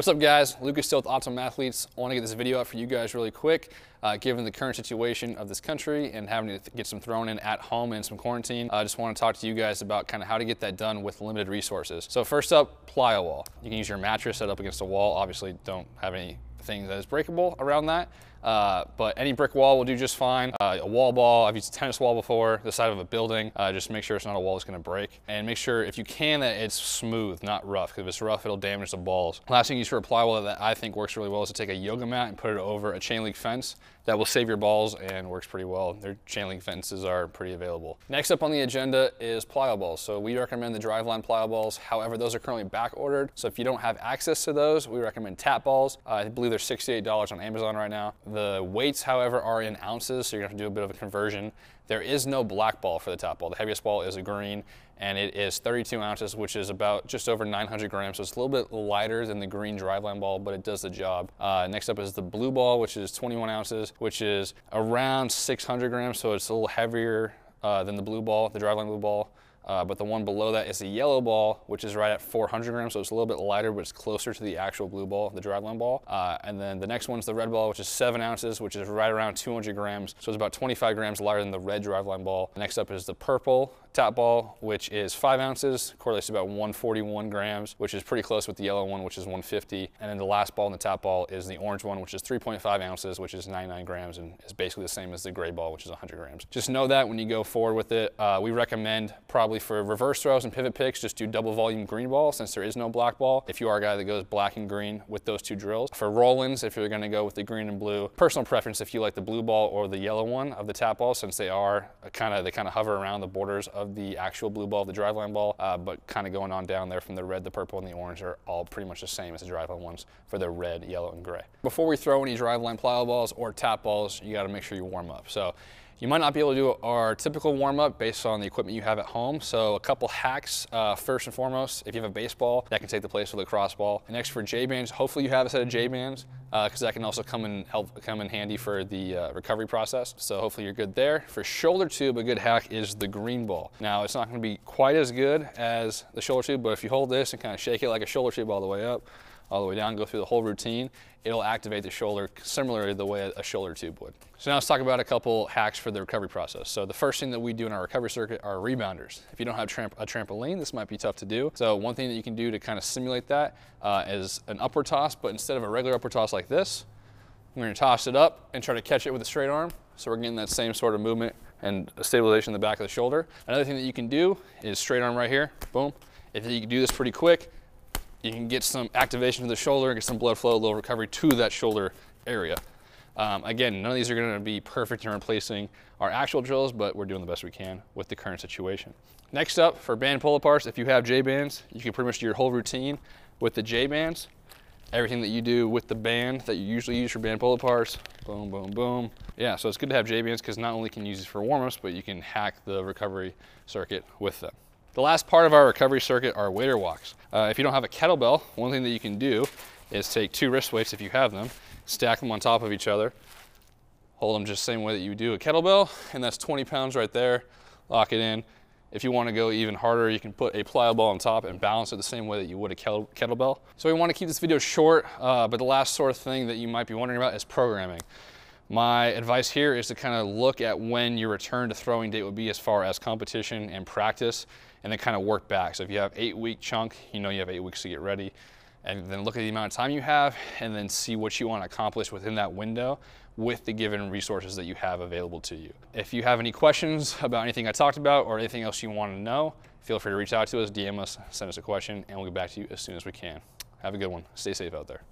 What's up guys, Lucas still with Optimum Athletes. I want to get this video out for you guys really quick. Uh, given the current situation of this country and having to get some thrown in at home and some quarantine, I just want to talk to you guys about kind of how to get that done with limited resources. So first up, plyo wall. You can use your mattress set up against a wall. Obviously don't have anything that is breakable around that. Uh, but any brick wall will do just fine. Uh, a wall ball, I've used a tennis wall before, the side of a building. Uh, just make sure it's not a wall that's gonna break. And make sure, if you can, that it's smooth, not rough. Because if it's rough, it'll damage the balls. Last thing you should apply wall that I think works really well is to take a yoga mat and put it over a chain link fence. That will save your balls and works pretty well. Their chain link fences are pretty available. Next up on the agenda is plyo balls. So we recommend the driveline plyo balls. However, those are currently back ordered. So if you don't have access to those, we recommend tap balls. Uh, I believe they're $68 on Amazon right now. The weights, however, are in ounces, so you're gonna have to do a bit of a conversion. There is no black ball for the top ball. The heaviest ball is a green, and it is 32 ounces, which is about just over 900 grams. So it's a little bit lighter than the green driveline ball, but it does the job. Uh, next up is the blue ball, which is 21 ounces, which is around 600 grams, so it's a little heavier uh, than the blue ball, the driveline blue ball. Uh, but the one below that is the yellow ball, which is right at 400 grams, so it's a little bit lighter, but it's closer to the actual blue ball, the driveline ball. Uh, and then the next one is the red ball, which is seven ounces, which is right around 200 grams. So it's about 25 grams lighter than the red driveline ball. Next up is the purple top ball, which is five ounces, correlates to about 141 grams, which is pretty close with the yellow one, which is 150. And then the last ball in the top ball is the orange one, which is 3.5 ounces, which is 99 grams, and is basically the same as the gray ball, which is 100 grams. Just know that when you go forward with it, uh, we recommend probably for reverse throws and pivot picks, just do double volume green ball since there is no black ball. If you are a guy that goes black and green with those two drills. For roll-ins, if you're gonna go with the green and blue, personal preference if you like the blue ball or the yellow one of the tap ball, since they are kind of, they kind of hover around the borders of the actual blue ball, the driveline ball, uh, but kind of going on down there from the red, the purple, and the orange are all pretty much the same as the driveline ones for the red, yellow, and gray. Before we throw any driveline plyo balls or tap balls, you gotta make sure you warm up. So you might not be able to do our typical warm up based on the equipment you have at home. So a couple hacks, uh, first and foremost, if you have a baseball, that can take the place of the cross ball. And next for J-bands, hopefully you have a set of J-bands because uh, that can also come in help come in handy for the uh, recovery process. So hopefully you're good there. For shoulder tube, a good hack is the green ball. Now it's not gonna be quite as good as the shoulder tube, but if you hold this and kind of shake it like a shoulder tube all the way up, all the way down, go through the whole routine, it'll activate the shoulder similarly the way a shoulder tube would. So now let's talk about a couple hacks for the recovery process. So the first thing that we do in our recovery circuit are rebounders. If you don't have tramp a trampoline, this might be tough to do. So one thing that you can do to kind of simulate that uh, is an upward toss, but instead of a regular upward toss like this, we're gonna toss it up and try to catch it with a straight arm. So we're getting that same sort of movement and stabilization in the back of the shoulder. Another thing that you can do is straight arm right here, boom. If you can do this pretty quick, you can get some activation to the shoulder, and get some blood flow, a little recovery to that shoulder area. Um, again, none of these are going to be perfect in replacing our actual drills, but we're doing the best we can with the current situation. Next up, for band pull aparts, if you have J-bands, you can pretty much do your whole routine with the J-bands. Everything that you do with the band that you usually use for band pull aparts, boom, boom, boom. Yeah, so it's good to have J-bands because not only can you use these for warm-ups, but you can hack the recovery circuit with them. The last part of our recovery circuit are waiter walks. Uh, if you don't have a kettlebell, one thing that you can do is take two wrist weights if you have them, stack them on top of each other, hold them just the same way that you do a kettlebell, and that's 20 pounds right there, lock it in. If you want to go even harder, you can put a plyo ball on top and balance it the same way that you would a kettlebell. So we want to keep this video short, uh, but the last sort of thing that you might be wondering about is programming. My advice here is to kind of look at when your return to throwing date would be as far as competition and practice and then kind of work back. So if you have eight week chunk, you know you have eight weeks to get ready and then look at the amount of time you have and then see what you want to accomplish within that window with the given resources that you have available to you. If you have any questions about anything I talked about or anything else you want to know, feel free to reach out to us, DM us, send us a question, and we'll get back to you as soon as we can. Have a good one. Stay safe out there.